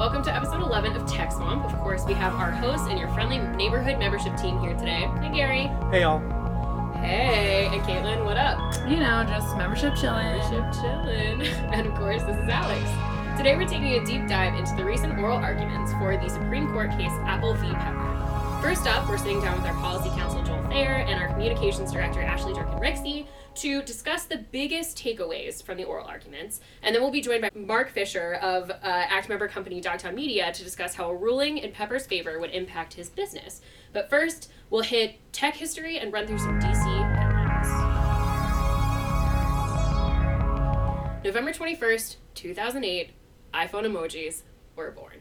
Welcome to episode 11 of Tech Swamp. Of course, we have our host and your friendly neighborhood membership team here today. Hey, Gary. Hey, y'all. Hey, and Caitlin, what up? You know, just membership chilling. Membership chillin'. And of course, this is Alex. Today, we're taking a deep dive into the recent oral arguments for the Supreme Court case Apple v. Pepper. First up, we're sitting down with our policy counsel Joel Thayer and our communications director Ashley Durkin Rixey to discuss the biggest takeaways from the oral arguments. And then we'll be joined by Mark Fisher of uh, Act member company Dogtown Media to discuss how a ruling in Pepper's favor would impact his business. But first, we'll hit tech history and run through some DC headlines. November 21st, 2008, iPhone emojis were born.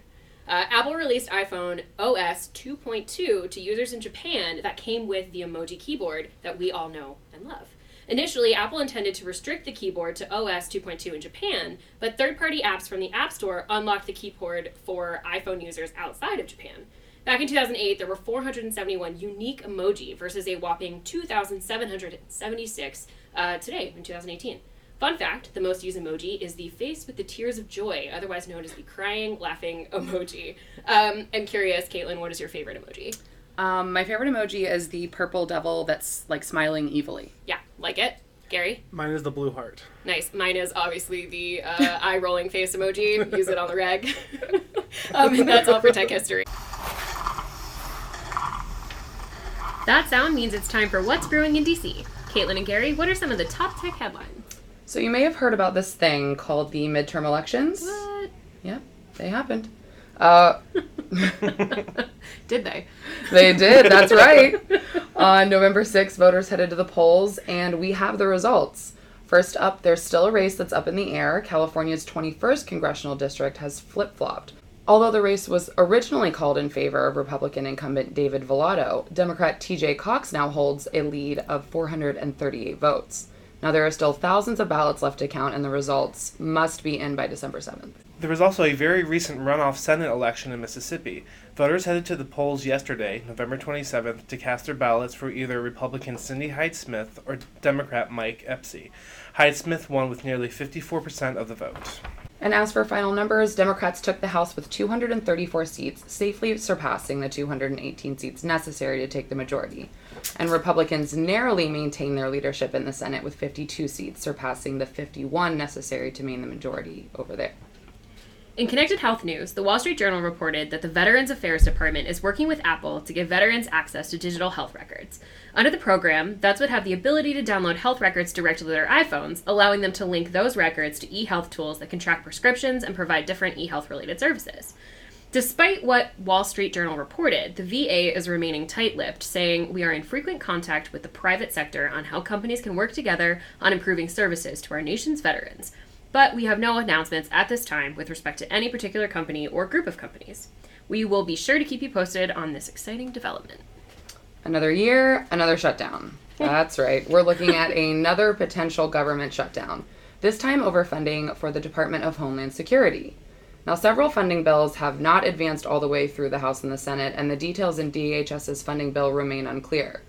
Uh, Apple released iPhone OS 2.2 to users in Japan that came with the emoji keyboard that we all know and love. Initially, Apple intended to restrict the keyboard to OS 2.2 in Japan, but third party apps from the App Store unlocked the keyboard for iPhone users outside of Japan. Back in 2008, there were 471 unique emoji versus a whopping 2,776 uh, today in 2018. Fun fact the most used emoji is the face with the tears of joy, otherwise known as the crying, laughing emoji. Um, I'm curious, Caitlin, what is your favorite emoji? Um, my favorite emoji is the purple devil that's like smiling evilly. Yeah, like it. Gary? Mine is the blue heart. Nice. Mine is obviously the uh, eye rolling face emoji. Use it on the reg. um, and that's all for tech history. That sound means it's time for What's Brewing in DC. Caitlin and Gary, what are some of the top tech headlines? So you may have heard about this thing called the midterm elections. What? Yep, they happened. Uh, Did they? they did. That's right. On November 6th, voters headed to the polls, and we have the results. First up, there's still a race that's up in the air. California's 21st congressional district has flip flopped. Although the race was originally called in favor of Republican incumbent David Valadao, Democrat TJ Cox now holds a lead of 438 votes. Now, there are still thousands of ballots left to count, and the results must be in by December 7th. There was also a very recent runoff Senate election in Mississippi. Voters headed to the polls yesterday, November 27th, to cast their ballots for either Republican Cindy Hyde Smith or Democrat Mike Espy. Hyde Smith won with nearly 54% of the vote. And as for final numbers, Democrats took the House with 234 seats, safely surpassing the 218 seats necessary to take the majority. And Republicans narrowly maintained their leadership in the Senate with 52 seats, surpassing the 51 necessary to maintain the majority over there. In connected health news, the Wall Street Journal reported that the Veterans Affairs Department is working with Apple to give veterans access to digital health records. Under the program, vets would have the ability to download health records directly to their iPhones, allowing them to link those records to e-health tools that can track prescriptions and provide different e-health related services. Despite what Wall Street Journal reported, the VA is remaining tight lipped, saying we are in frequent contact with the private sector on how companies can work together on improving services to our nation's veterans. But we have no announcements at this time with respect to any particular company or group of companies. We will be sure to keep you posted on this exciting development. Another year, another shutdown. That's right. We're looking at another potential government shutdown, this time over funding for the Department of Homeland Security. Now, several funding bills have not advanced all the way through the House and the Senate, and the details in DHS's funding bill remain unclear.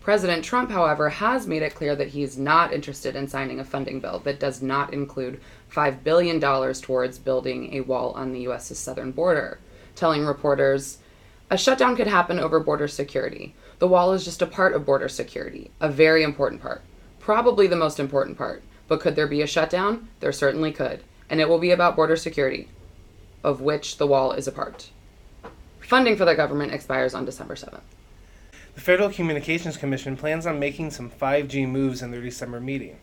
President Trump, however, has made it clear that he's not interested in signing a funding bill that does not include $5 billion towards building a wall on the U.S.'s southern border, telling reporters, a shutdown could happen over border security. The wall is just a part of border security, a very important part, probably the most important part. But could there be a shutdown? There certainly could. And it will be about border security, of which the wall is a part. Funding for the government expires on December 7th. The Federal Communications Commission plans on making some 5G moves in their December meeting.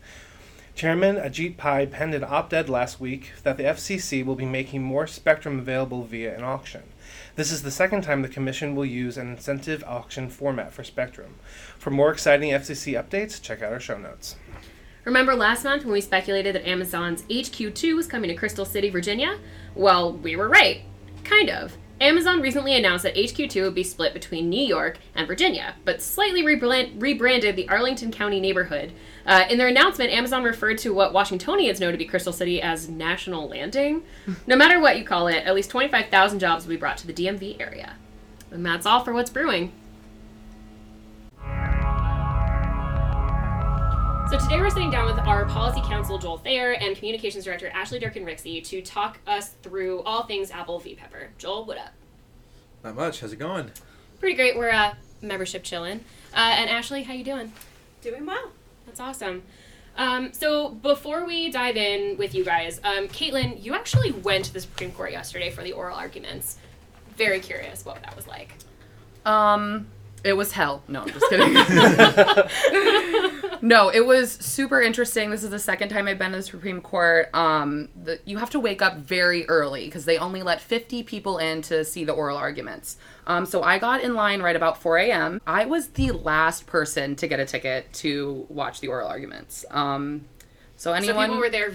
Chairman Ajit Pai penned an op ed last week that the FCC will be making more spectrum available via an auction. This is the second time the Commission will use an incentive auction format for spectrum. For more exciting FCC updates, check out our show notes. Remember last month when we speculated that Amazon's HQ2 was coming to Crystal City, Virginia? Well, we were right. Kind of. Amazon recently announced that HQ2 would be split between New York and Virginia, but slightly rebrand- rebranded the Arlington County neighborhood. Uh, in their announcement, Amazon referred to what Washingtonians know to be Crystal City as National Landing. no matter what you call it, at least 25,000 jobs will be brought to the DMV area. And that's all for what's brewing. Sitting down with our policy counsel Joel Thayer and communications director Ashley Durkin Rixey to talk us through all things Apple v Pepper. Joel, what up? Not much. How's it going? Pretty great. We're uh, membership chilling. Uh, and Ashley, how you doing? Doing well. That's awesome. Um, so before we dive in with you guys, um, Caitlin, you actually went to the Supreme Court yesterday for the oral arguments. Very curious what that was like. Um, it was hell. No, I'm just kidding. no, it was super interesting. This is the second time I've been to the Supreme Court. Um, the, you have to wake up very early because they only let 50 people in to see the oral arguments. Um, so I got in line right about 4 a.m. I was the last person to get a ticket to watch the oral arguments. Um, so anyone So people were there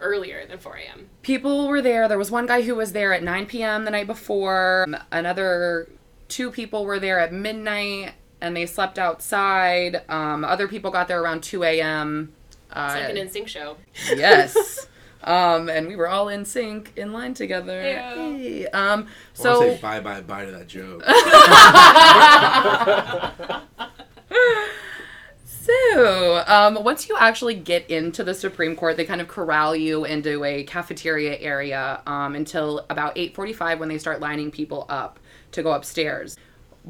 earlier than 4 a.m. people were there. There was one guy who was there at 9 p.m. the night before. Another two people were there at midnight and they slept outside. Um, other people got there around 2 a.m. Uh, It's like an NSYNC show. yes. Um, and we were all in sync in line together. Yeah. Hey. Um, I so say bye bye bye to that joke. So, um, once you actually get into the Supreme Court, they kind of corral you into a cafeteria area um, until about 8:45 when they start lining people up to go upstairs.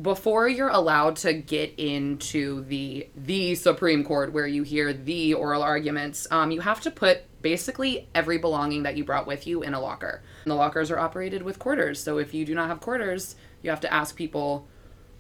Before you're allowed to get into the the Supreme Court, where you hear the oral arguments, um, you have to put basically every belonging that you brought with you in a locker. And the lockers are operated with quarters, so if you do not have quarters, you have to ask people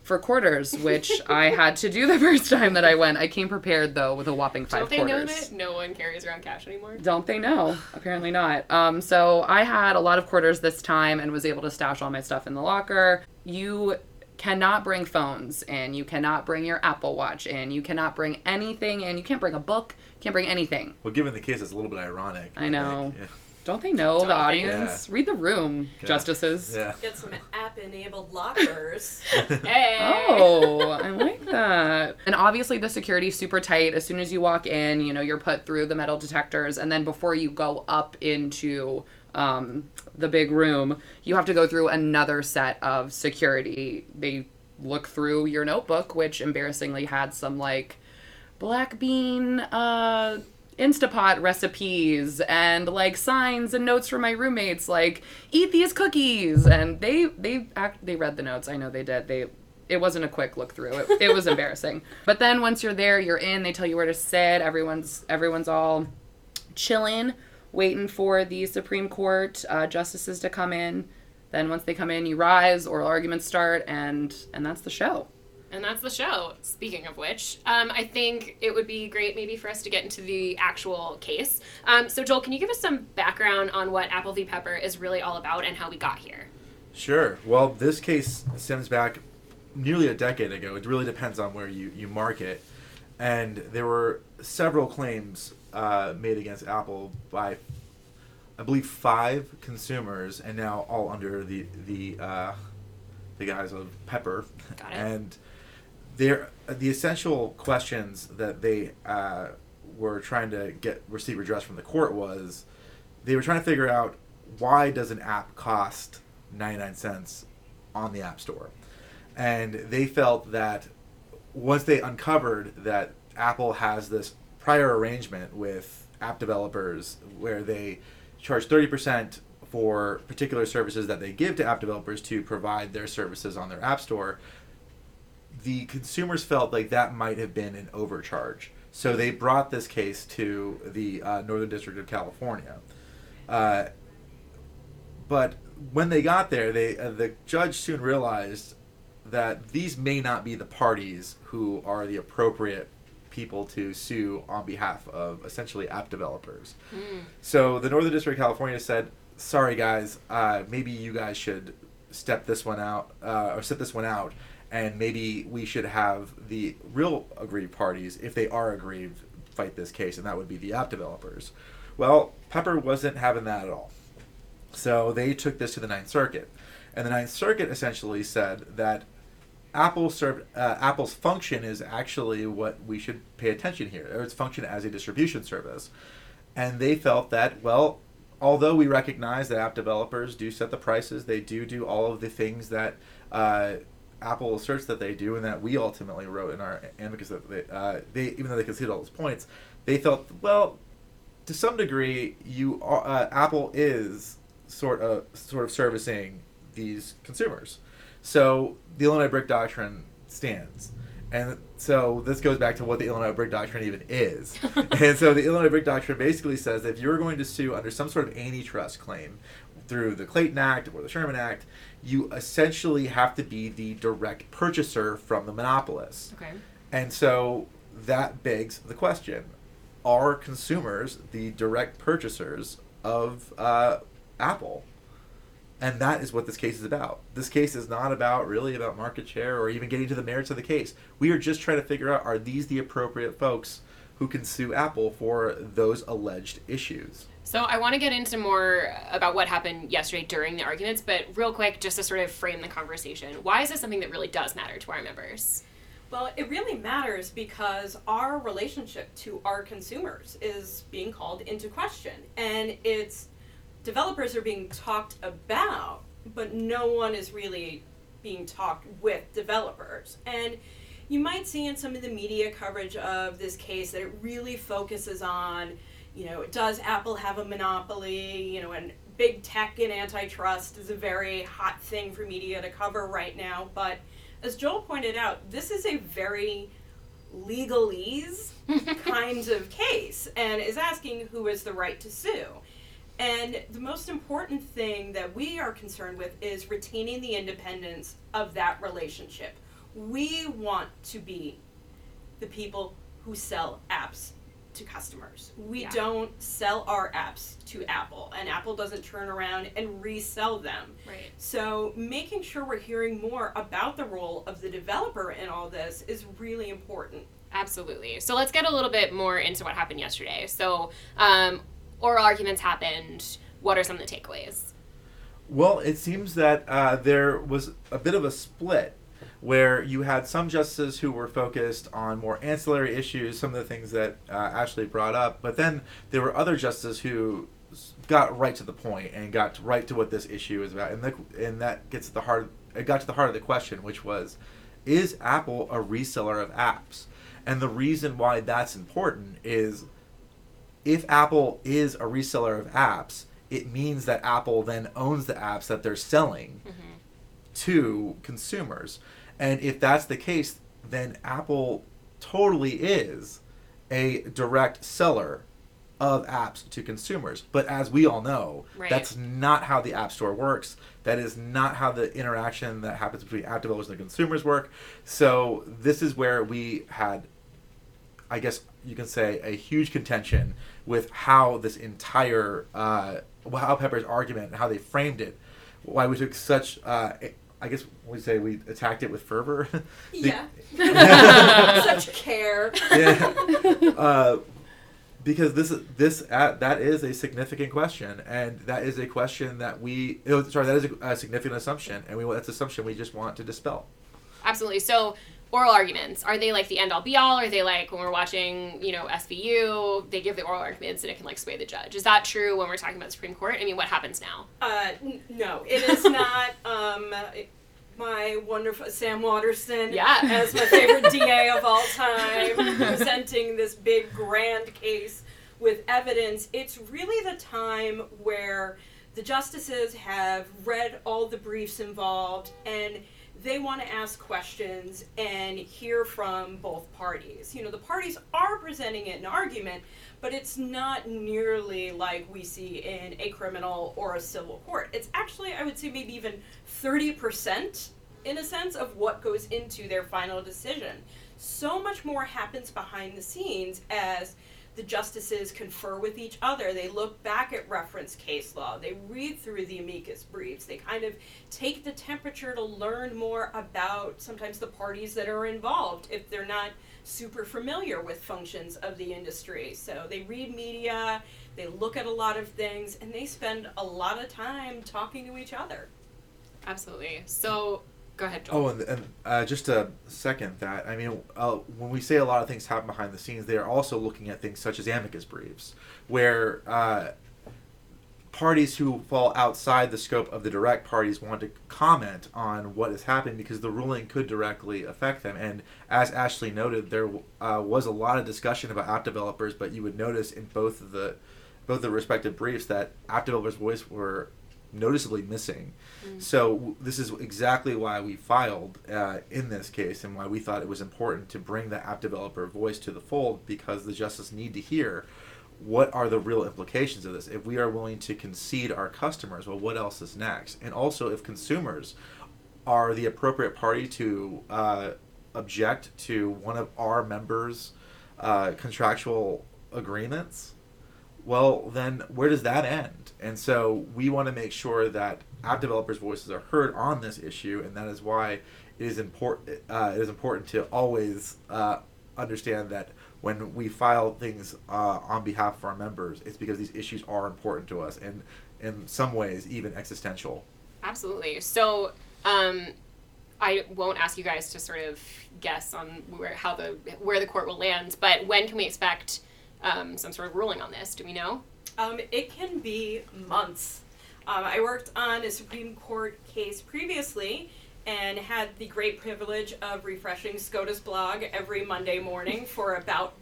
for quarters, which I had to do the first time that I went. I came prepared though with a whopping 5 quarters. Don't they quarters. know that no one carries around cash anymore? Don't they know? Apparently not. Um, so I had a lot of quarters this time and was able to stash all my stuff in the locker. You cannot bring phones and you cannot bring your Apple Watch and you cannot bring anything and you can't bring a book, can't bring anything. well, given the case, it's a little bit ironic. I know. think. Don't they know Don't the they? audience? Read the room, Yeah. justices. Yeah. Get some app-enabled lockers. Hey! Oh, I like that. And obviously, the security's super tight. As soon as you walk in, you know, you're put through the metal detectors. And then before you go up into um, the big room, you have to go through another set of security. They look through your notebook, which embarrassingly had some like black bean uh Instapot recipes and like signs and notes from my roommates like eat these cookies! And they they act they read the notes. I know they did. They it wasn't a quick look through. It, it was embarrassing. But then once you're there you're in they tell you where to sit. Everyone's everyone's all chilling waiting for the Supreme Court uh, justices to come in then once they come in you rise oral arguments start and and that's the show And that's the show. Speaking of which, um, I think it would be great maybe for us to get into the actual case. Um, so, Joel, can you give us some background on what Apple v. Pepper is really all about and how we got here? Sure. Well, this case stems back nearly a decade ago. It really depends on where you, you mark it. And there were several claims uh, made against Apple by, I believe, five consumers, and now all under the the uh, the guise of Pepper. And there, the essential questions that they uh, were trying to get receive redress from the court was, they were trying to figure out why does an app cost 99 cents on the App Store? And they felt that once they uncovered that Apple has this prior arrangement with app developers where they charge 30% for particular services that they give to app developers to provide their services on their App Store, the consumers felt like that might have been an overcharge. So they brought this case to the uh, Northern District of California. Uh, but when they got there, they uh, the judge soon realized that these may not be the parties who are the appropriate people to sue on behalf of essentially app developers. So the Northern District of California said, "Sorry guys, uh, maybe you guys should step this one out uh, or sit this one out, and maybe we should have the real aggrieved parties, if they are aggrieved, fight this case, and that would be the app developers." Well, Pepper wasn't having that at all. So they took this to the Ninth Circuit, and the Ninth Circuit essentially said that Apple served, uh, Apple's function is actually what we should pay attention here, or its function as a distribution service. And they felt that, well, although we recognize that app developers do set the prices, they do do all of the things that uh, Apple asserts that they do, and that we ultimately wrote in our amicus that they, uh, they even though they conceded all those points, they felt well, to some degree, you uh, Apple is sort of sort of servicing these consumers. So the Illinois Brick Doctrine stands. And so this goes back to what the Illinois Brick Doctrine even is. and so the Illinois Brick Doctrine basically says that if you're going to sue under some sort of antitrust claim through the Clayton Act or the Sherman Act, you essentially have to be the direct purchaser from the monopolist. Okay. And so that begs the question are consumers the direct purchasers of uh, Apple? And that is what this case is about. This case is not about really about market share or even getting to the merits of the case. We are just trying to figure out are these the appropriate folks who can sue Apple for those alleged issues? So I want to get into more about what happened yesterday during the arguments, but real quick, just to sort of frame the conversation, why is this something that really does matter to our members? Well, it really matters because our relationship to our consumers is being called into question. And it's developers are being talked about, but no one is really being talked with developers. And you might see in some of the media coverage of this case that it really focuses on, you know, does Apple have a monopoly? You know, and big tech and antitrust is a very hot thing for media to cover right now. But as Joel pointed out, this is a very legalese kind of case and is asking who has the right to sue. And the most important thing that we are concerned with is retaining the independence of that relationship. We want to be the people who sell apps to customers. We Yeah. don't sell our apps to Apple, and Apple doesn't turn around and resell them. Right. So, making sure we're hearing more about the role of the developer in all this is really important. Absolutely. So let's get a little bit more into what happened yesterday. So, um, oral arguments happened. What are some of the takeaways? Well, it seems that uh, there was a bit of a split where you had some justices who were focused on more ancillary issues, some of the things that uh, Ashley brought up, but then there were other justices who got right to the point and got right to what this issue is about, and, the, and that gets at the heart. It got to the heart of the question, which was, is Apple a reseller of apps? And the reason why that's important is if Apple is a reseller of apps, it means that Apple then owns the apps that they're selling mm-hmm. to consumers. And if that's the case, then Apple totally is a direct seller of apps to consumers. But as we all know, Right. that's not how the App Store works. That is not how the interaction that happens between app developers and the consumers work. So this is where we had I guess you can say a huge contention with how this entire uh, how Pepper's argument and how they framed it, why we took such uh, I guess we say we attacked it with fervor. The- Yeah. Such care. yeah. Uh, because this this uh, that is a significant question, and that is a question that we oh, sorry that is a, a significant assumption, and we that's an assumption we just want to dispel. Absolutely. So, oral arguments are they like the end all be all? Are they like when we're watching, you know, SVU, they give the oral arguments and it can like sway the judge? Is that true when we're talking about the Supreme Court? I mean, what happens now? Uh, n- no, it is not. Um, my wonderful Sam Waterston, Yeah. as my favorite DA of all time, presenting this big grand case with evidence. It's really the time where the justices have read all the briefs involved and they want to ask questions and hear from both parties. You know, the parties are presenting in argument, but it's not nearly like we see in a criminal or a civil court. It's actually, I would say, maybe even 30% in a sense of what goes into their final decision. So much more happens behind the scenes as the justices confer with each other. They look back at reference case law. They read through the amicus briefs. They kind of take the temperature to learn more about sometimes the parties that are involved if they're not super familiar with functions of the industry. So they read media, they look at a lot of things, and they spend a lot of time talking to each other. Absolutely. So, go ahead, Joel. Oh, and, and uh, just to second that, I mean, uh, when we say a lot of things happen behind the scenes, they are also looking at things such as amicus briefs, where uh, parties who fall outside the scope of the direct parties want to comment on what is happening because the ruling could directly affect them. And as Ashley noted, there uh, was a lot of discussion about app developers, but you would notice in both of the both the respective briefs that app developers' voice were noticeably missing. So w- this is exactly why we filed uh, in this case, and why we thought it was important to bring the app developer voice to the fold because the justice need to hear what are the real implications of this. If we are willing to concede our customers, well, what else is next? And also, if consumers are the appropriate party to uh, object to one of our members' uh, contractual agreements, well, then where does that end? And so we want to make sure that app developers' voices are heard on this issue, and that is why it is important. Uh, it is important to always uh, understand that when we file things uh, on behalf of our members, it's because these issues are important to us, and in some ways even existential. Absolutely. So, um, I won't ask you guys to sort of guess on where how the where the court will land, but when can we expect um, some sort of ruling on this? Do we know? Um, it can be months. Um, I worked on a Supreme Court case previously and had the great privilege of refreshing SCOTUS blog every Monday morning for about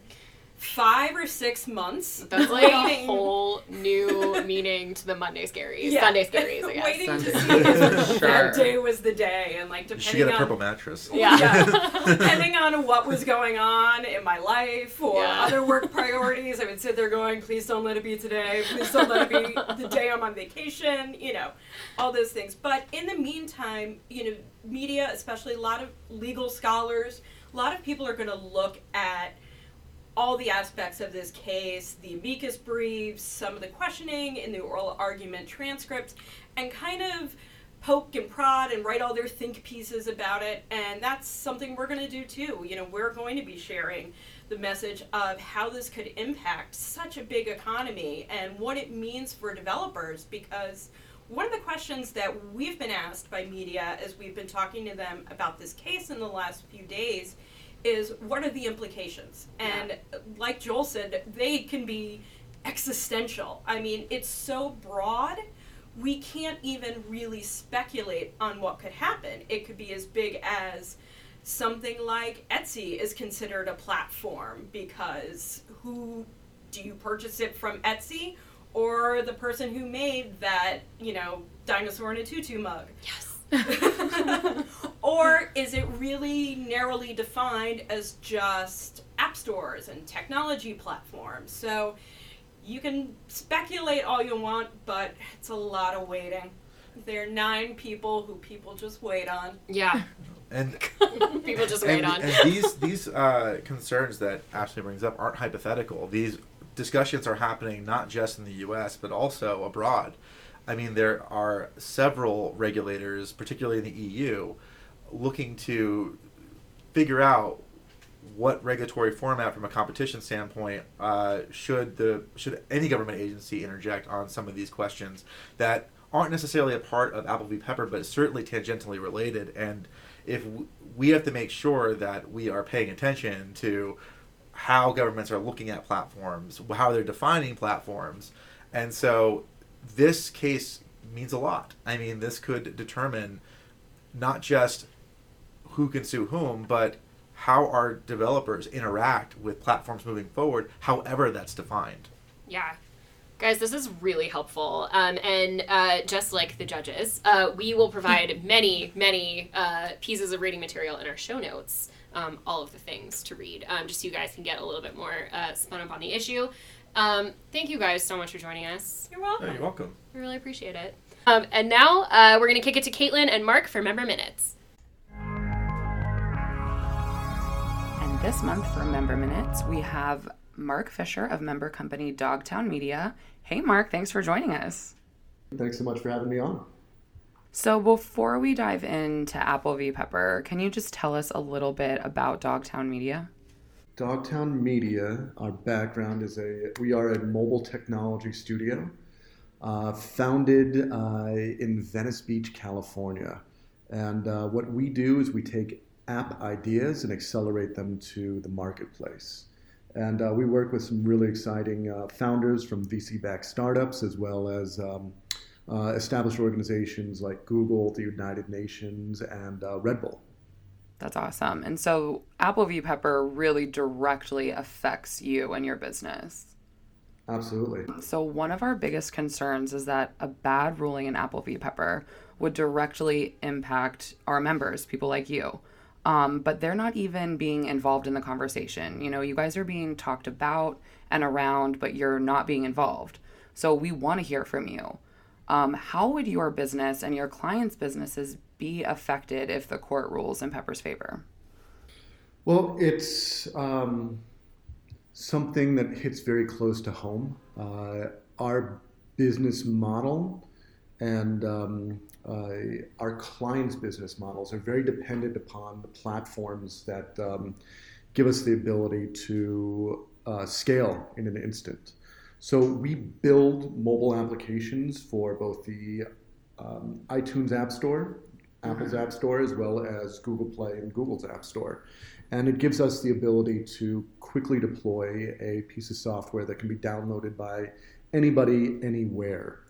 five or six months. That's like a whole new meaning to the Monday scaries, Yeah. Sunday scaries, I guess. waiting to Sunday. see if Sure. that day was the day, and like You depending should get a on purple mattress. Yeah. depending on what was going on in my life or Yeah. other work priorities, I would sit there going, please don't let it be today. Please don't let it be the day I'm on vacation, you know, all those things. But in the meantime, you know, media, especially a lot of legal scholars, a lot of people are going to look at all the aspects of this case, the amicus briefs, some of the questioning in the oral argument transcripts, and kind of poke and prod and write all their think pieces about it. And that's something we're going to do too. You know, we're going to be sharing the message of how this could impact such a big economy and what it means for developers because one of the questions that we've been asked by media as we've been talking to them about this case in the last few days is what are the implications? And like Joel said, they can be existential. I mean, it's so broad, we can't even really speculate on what could happen. It could be as big as something like Etsy is considered a platform because who do you purchase it from Etsy or the person who made that, you know, dinosaur in a tutu mug? yes. or is it really narrowly defined as just app stores and technology platforms? So you can speculate all you want, but it's a lot of waiting. There are nine people who people just wait on. yeah. And People just wait and, on. and these these uh, concerns that Ashley brings up aren't hypothetical. These discussions are happening not just in the U.S. but also abroad. I mean, there are several regulators, particularly in the EU, looking to figure out what regulatory format, from a competition standpoint, uh, should the should any government agency interject on some of these questions that aren't necessarily a part of Apple v. Pepper, but certainly tangentially related. And if we have to make sure that we are paying attention to how governments are looking at platforms, how they're defining platforms, and so this case means a lot. I mean, this could determine not just who can sue whom, but how our developers interact with platforms moving forward, however that's defined. Yeah. Guys, this is really helpful. Um, and uh, just like the judges, uh, we will provide many, many uh, pieces of reading material in our show notes, um, all of the things to read, um, just so you guys can get a little bit more uh, spun up on the issue. Um, thank you guys so much for joining us. You're welcome. Oh, you're welcome. We really appreciate it. Um, and now uh, we're going to kick it to Caitlin and Mark for member minutes. This month for Member Minutes, we have Mark Fisher of member company Dogtown Media. Hey, Mark, thanks for joining us. Thanks so much for having me on. So, before we dive into Apple v. Pepper, can you just tell us a little bit about Dogtown Media? Dogtown Media, our background is a we are a mobile technology studio uh, founded uh, in Venice Beach, California. And uh, what we do is we take app ideas and accelerate them to the marketplace. And uh, we work with some really exciting uh, founders from VC backed startups as well as um, uh, established organizations like Google, the United Nations, and uh, Red Bull. That's awesome. And so Apple v. Pepper really directly affects you and your business. Absolutely. So, one of our biggest concerns is that a bad ruling in Apple v. Pepper would directly impact our members, people like you. Um, but they're not even being involved in the conversation. You know, you guys are being talked about and around, but you're not being involved. So, we want to hear from you. Um, how would your business and your clients' businesses be affected if the court rules in Pepper's favor? Well, it's um, something that hits very close to home. Uh, our business model and um, uh, our clients' business models are very dependent upon the platforms that um, give us the ability to uh, scale in an instant. So we build mobile applications for both the um, iTunes App Store, Apple's App Store, as well as Google Play and Google's App Store. And it gives us the ability to quickly deploy a piece of software that can be downloaded by anybody, anywhere.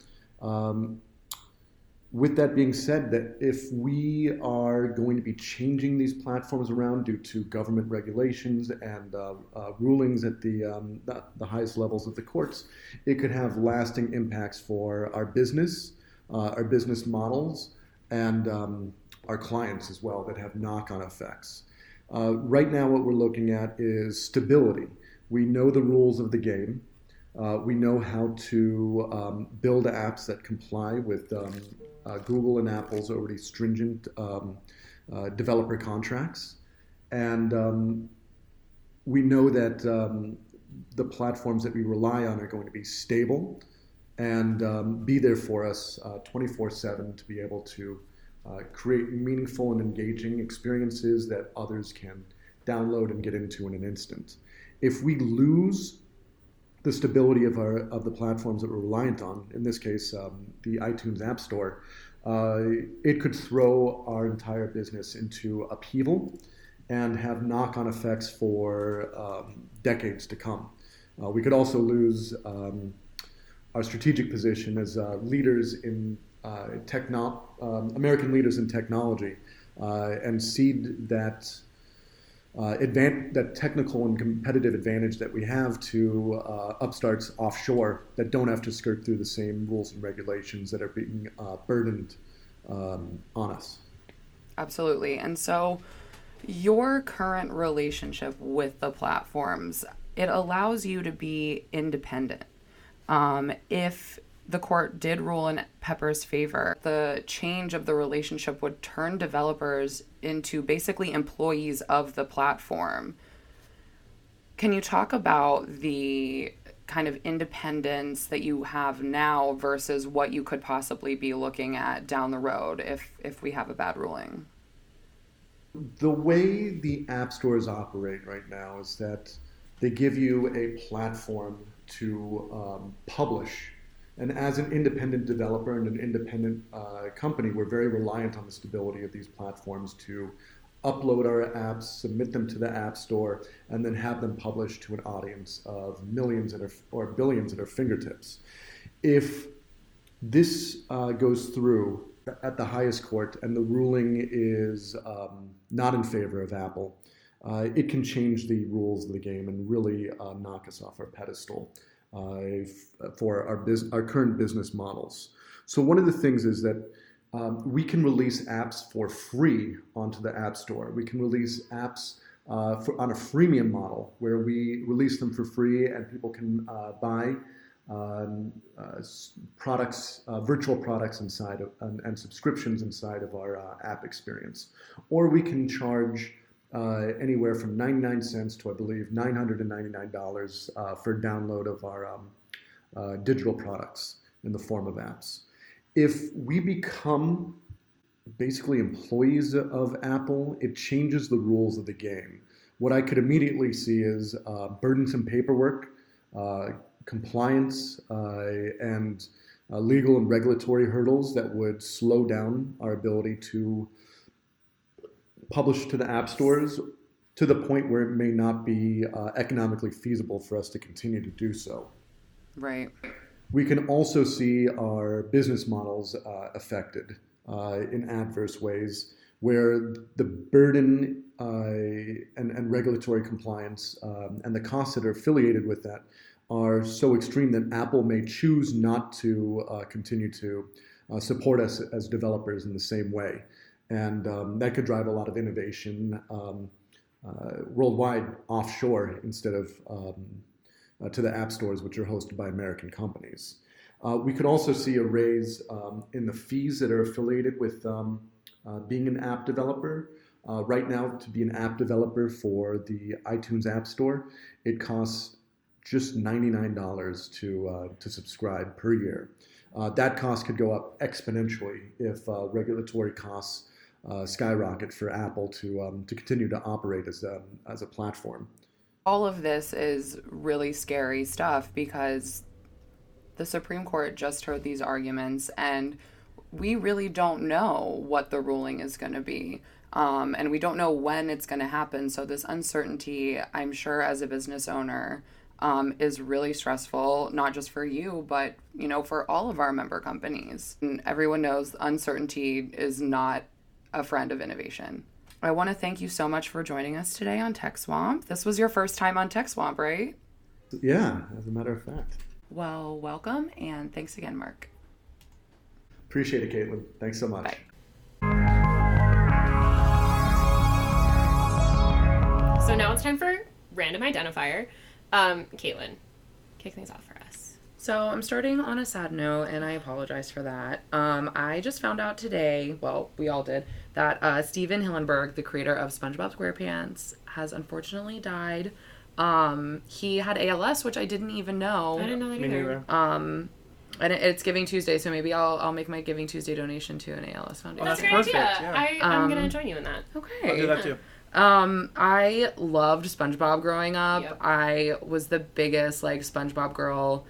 Um, with that being said, that if we are going to be changing these platforms around due to government regulations and uh, uh, rulings at the, um, the, the highest levels of the courts, it could have lasting impacts for our business, uh, our business models, and um, our clients as well that have knock-on effects. Uh, right now, what we're looking at is stability. We know the rules of the game. Uh, we know how to um, build apps that comply with um, uh, Google and Apple's already stringent um, uh, developer contracts. And um, we know that um, the platforms that we rely on are going to be stable and um, be there for us uh, 24 7 to be able to uh, create meaningful and engaging experiences that others can download and get into in an instant. If we lose the stability of our of the platforms that we're reliant on, in this case, um, the iTunes App Store, uh, it could throw our entire business into upheaval and have knock-on effects for um, decades to come. Uh, we could also lose um, our strategic position as uh, leaders in uh, techno- um, American leaders in technology uh, and cede that uh, advan- that technical and competitive advantage that we have to uh, upstarts offshore that don't have to skirt through the same rules and regulations that are being uh, burdened um, on us. Absolutely. And so, your current relationship with the platforms it allows you to be independent. Um, if the court did rule in Pepper's favor, the change of the relationship would turn developers into basically employees of the platform. Can you talk about the kind of independence that you have now versus what you could possibly be looking at down the road if if we have a bad ruling? The way the app stores operate right now is that they give you a platform to um, publish and as an independent developer and an independent uh, company, we're very reliant on the stability of these platforms to upload our apps, submit them to the App Store, and then have them published to an audience of millions our, or billions at our fingertips. If this uh, goes through at the highest court and the ruling is um, not in favor of Apple, uh, it can change the rules of the game and really uh, knock us off our pedestal for our, bus- our current business models. So one of the things is that um, we can release apps for free onto the App Store. We can release apps uh, for, on a freemium model where we release them for free and people can uh, buy um, uh, products, uh, virtual products inside of, and, and, subscriptions inside of our uh, app experience. Or we can charge uh, anywhere from 99 cents to, I believe, $999 uh, for download of our um, uh, digital products in the form of apps. If we become basically employees of Apple, it changes the rules of the game. What I could immediately see is uh, burdensome paperwork, uh, compliance, uh, and legal and regulatory hurdles that would slow down our ability to published to the app stores to the point where it may not be uh, economically feasible for us to continue to do so. Right. We can also see our business models uh, affected uh, in adverse ways, where the burden uh, and, and, regulatory compliance um, and the costs that are affiliated with that are so extreme that Apple may choose not to uh, continue to uh, support us as developers in the same way. And um, that could drive a lot of innovation um, uh, worldwide offshore instead of um, uh, to the app stores, which are hosted by American companies. Uh, we could also see a raise um, in the fees that are affiliated with um, uh, being an app developer. Uh, right now, to be an app developer for the iTunes App Store, it costs just $99 to, uh, to subscribe per year. Uh, that cost could go up exponentially if regulatory costs skyrocket for Apple to, um, to continue to operate as a, as a platform all of this is really scary stuff because the Supreme Court just heard these arguments and we really don't know what the ruling is going to be. Um, and we don't know when it's going to happen. So, this uncertainty, I'm sure, as a business owner, um, is really stressful, not just for you, but you know, for all of our member companies. And everyone knows uncertainty is not a friend of innovation. I want to thank you so much for joining us today on Tech Swamp. This was your first time on Tech Swamp, right? Yeah, as a matter of fact. Well, welcome and thanks again, Mark. Appreciate it, Caitlin. Thanks so much. Bye. So now it's time for random identifier. Um, Caitlin, kick things off for us. So I'm starting on a sad note, and I apologize for that. Um, I just found out today, well, we all did, that uh, Stephen Hillenburg, the creator of SpongeBob SquarePants, has unfortunately died. Um, he had ALS, which I didn't even know. I didn't know that either. Um, and it's Giving Tuesday, so maybe I'll I'll make my Giving Tuesday donation to an ALS foundation. Oh, that's, a great idea. Yeah. I, I'm um, gonna join you in that. Okay. I'll do that too. Um, I loved SpongeBob growing up. Yep. I was the biggest like SpongeBob girl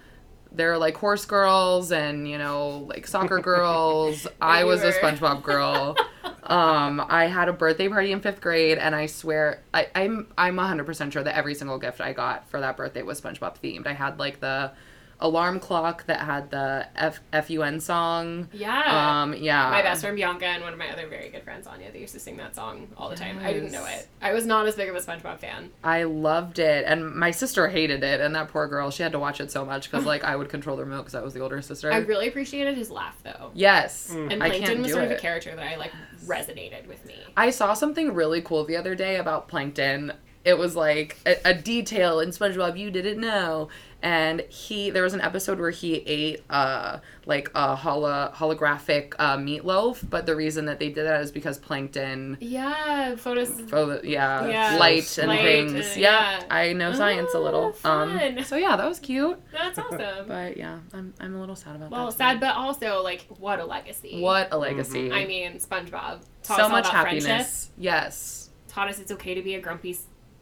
there are like horse girls and you know like soccer girls. I was were. a SpongeBob girl. um, I had a birthday party in fifth grade, and I swear I, I'm I'm 100 percent sure that every single gift I got for that birthday was SpongeBob themed. I had like the alarm clock that had the F FUN song. Yeah. Um, yeah. My best friend Bianca and one of my other very good friends Anya, they used to sing that song all the time. I didn't know it. I was not as big of a SpongeBob fan. I loved it, and my sister hated it, and that poor girl, she had to watch it so much because like I would control the remote because I was the older sister. I really appreciated his laugh though. Yes. Mm. And Plankton was sort of a character that I like resonated with me. I saw something really cool the other day about Plankton it was like a, a, detail in SpongeBob you didn't know. And he, there was an episode where he ate uh like a holo, holographic uh, meatloaf, but the reason that they did that is because plankton. Yeah, photos. Photo, yeah, yeah, light and light things. And, yeah. yeah. I know science oh, a little. Oh, um, so yeah, that was cute. That's awesome. but yeah, I'm I'm a little sad about well, that. Well, sad, but also like what a legacy. What a legacy. Mm-hmm. I mean, SpongeBob. so much happiness. Friendship. Yes. Taught us it's okay to be a grumpy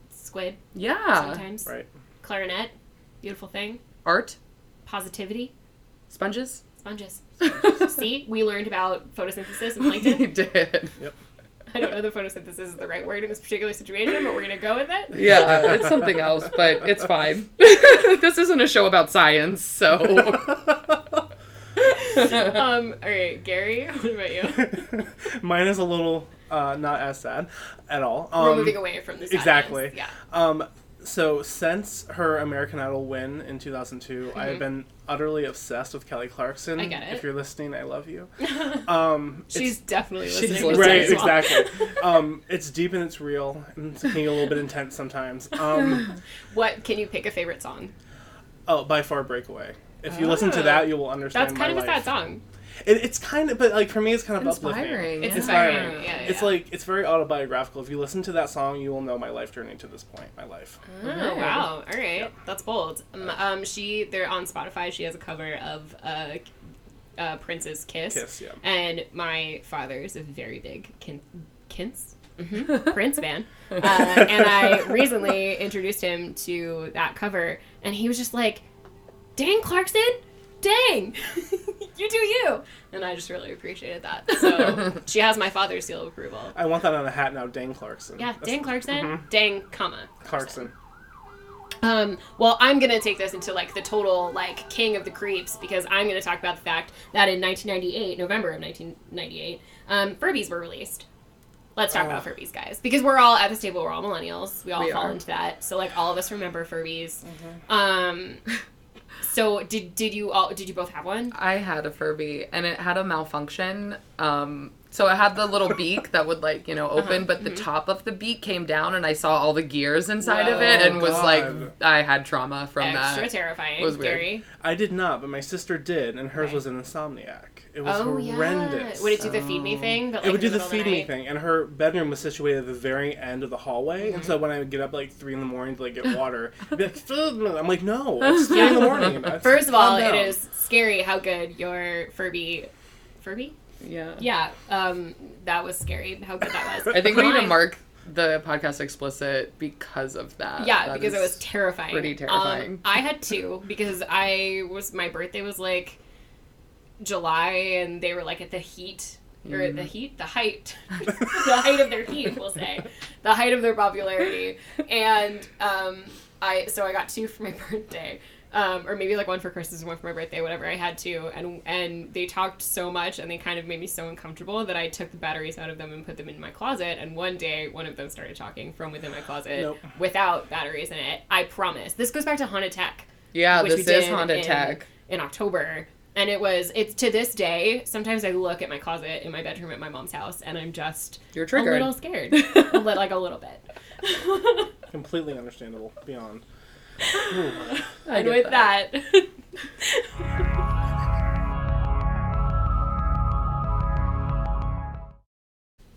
squid. Yeah. Sometimes. Right. Clarinet. Beautiful thing. Art. Positivity. Sponges. Sponges. See, we learned about photosynthesis and plankton. We did. Yep. I don't know if photosynthesis is the right word in this particular situation, but we're gonna go with it. Yeah, it's something else, but it's fine. this isn't a show about science, so. um. All right, Gary. What about you? Mine is a little uh, not as sad at all. Um, We're moving away from this. Exactly. Yeah. Um, so since her American Idol win in 2002, mm-hmm. I've been utterly obsessed with Kelly Clarkson. I get it. If you're listening, I love you. Um, she's definitely listening. She's right, exactly. um, it's deep and it's real, and it's getting a little bit intense sometimes. Um, what can you pick a favorite song? Oh, by far, Breakaway. If you oh. listen to that, you will understand. That's kind of life. a sad song. It, it's kind of, but like for me, it's kind of inspiring. uplifting. It's inspiring. inspiring. Yeah, yeah, It's like it's very autobiographical. If you listen to that song, you will know my life journey to this point. My life. Oh wow! All right, that's bold. Um, um, she they're on Spotify. She has a cover of uh, uh Prince's Kiss. Kiss, yeah. And my father is a very big kin- Kints. Mm-hmm. Prince fan, uh, and I recently introduced him to that cover, and he was just like, "Dang, Clarkson, dang, you do you. And I just really appreciated that. So she has my father's seal of approval. I want that on a hat now, Dane Clarkson. Yeah, That's- dang Clarkson, Mhm. dang comma. Clarkson. Um, well, I'm gonna take this into like the total like king of the creeps because I'm gonna talk about the fact that in 1998, November of 1998, um, Furbies were released. Let's talk Oh. about Furbies, guys, because we're all at this table. We're all millennials. We all We fall are. into that. So like all of us remember Furbies. Um, so did did you all did you both have one? I had a Furby and it had a malfunction. Um, so it had the little beak that would like you know open, but the top of the beak came down, and I saw all the gears inside of it, Whoa, and was like, I had trauma from that. Extra that. terrifying. was weird. Scary. I did not, but my sister did, and hers Okay. was an insomniac. It was Oh horrendous. yeah. Would it do the feed me thing? But, like, it would do the middle of feed me thing, and her bedroom was situated at the very end of the hallway. Mm-hmm. And so when I would get up like three in the morning to like get water, I'd be like, I'm like, no, it's three in the morning. That's- First of all, calm it down." scary how good your Furby, Furby. Yeah. Yeah, um, that was scary. How good that was. I think we need to mark the podcast explicit because of that. Yeah, That because it was terrifying. pretty terrifying. Um, I had two because I was my birthday was like July, and they were like at the heat or Mm. the heat, the height, the height of their heat. We'll say the height of their popularity, and um, I so I got two for my birthday. Um, or maybe like one for Christmas and one for my birthday, whatever. I had two, and and they talked so much, and they kind of made me so uncomfortable that I took the batteries out of them and put them in my closet. And one day, one of them started talking from within my closet Nope. without batteries in it. I promise. This goes back to haunted tech Yeah, which this we is Honda in- Tech. in October. And it was it's to this day. Sometimes I look at my closet in my bedroom at my mom's house, and I'm just You're a little scared, a li- like a little bit. completely understandable. Beyond. I and get with that,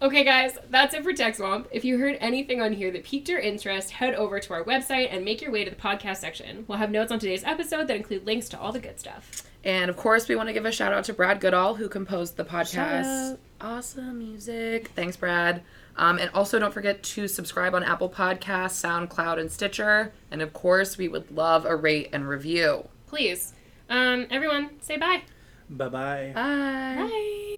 Okay, guys, that's it for Tech Swamp. If you heard anything on here that piqued your interest, head over to our website and make your way to the podcast section. We'll have notes on today's episode that include links to all the good stuff. And of course, we want to give a shout out to Brad Goodall, who composed the Shout podcast. out. Awesome music. Thanks, Brad. Um, and also, don't forget to subscribe on Apple Podcasts, SoundCloud, and Stitcher. And of course, we would love a rate and review. Please, um, everyone, say bye. Bye bye. Bye. Bye.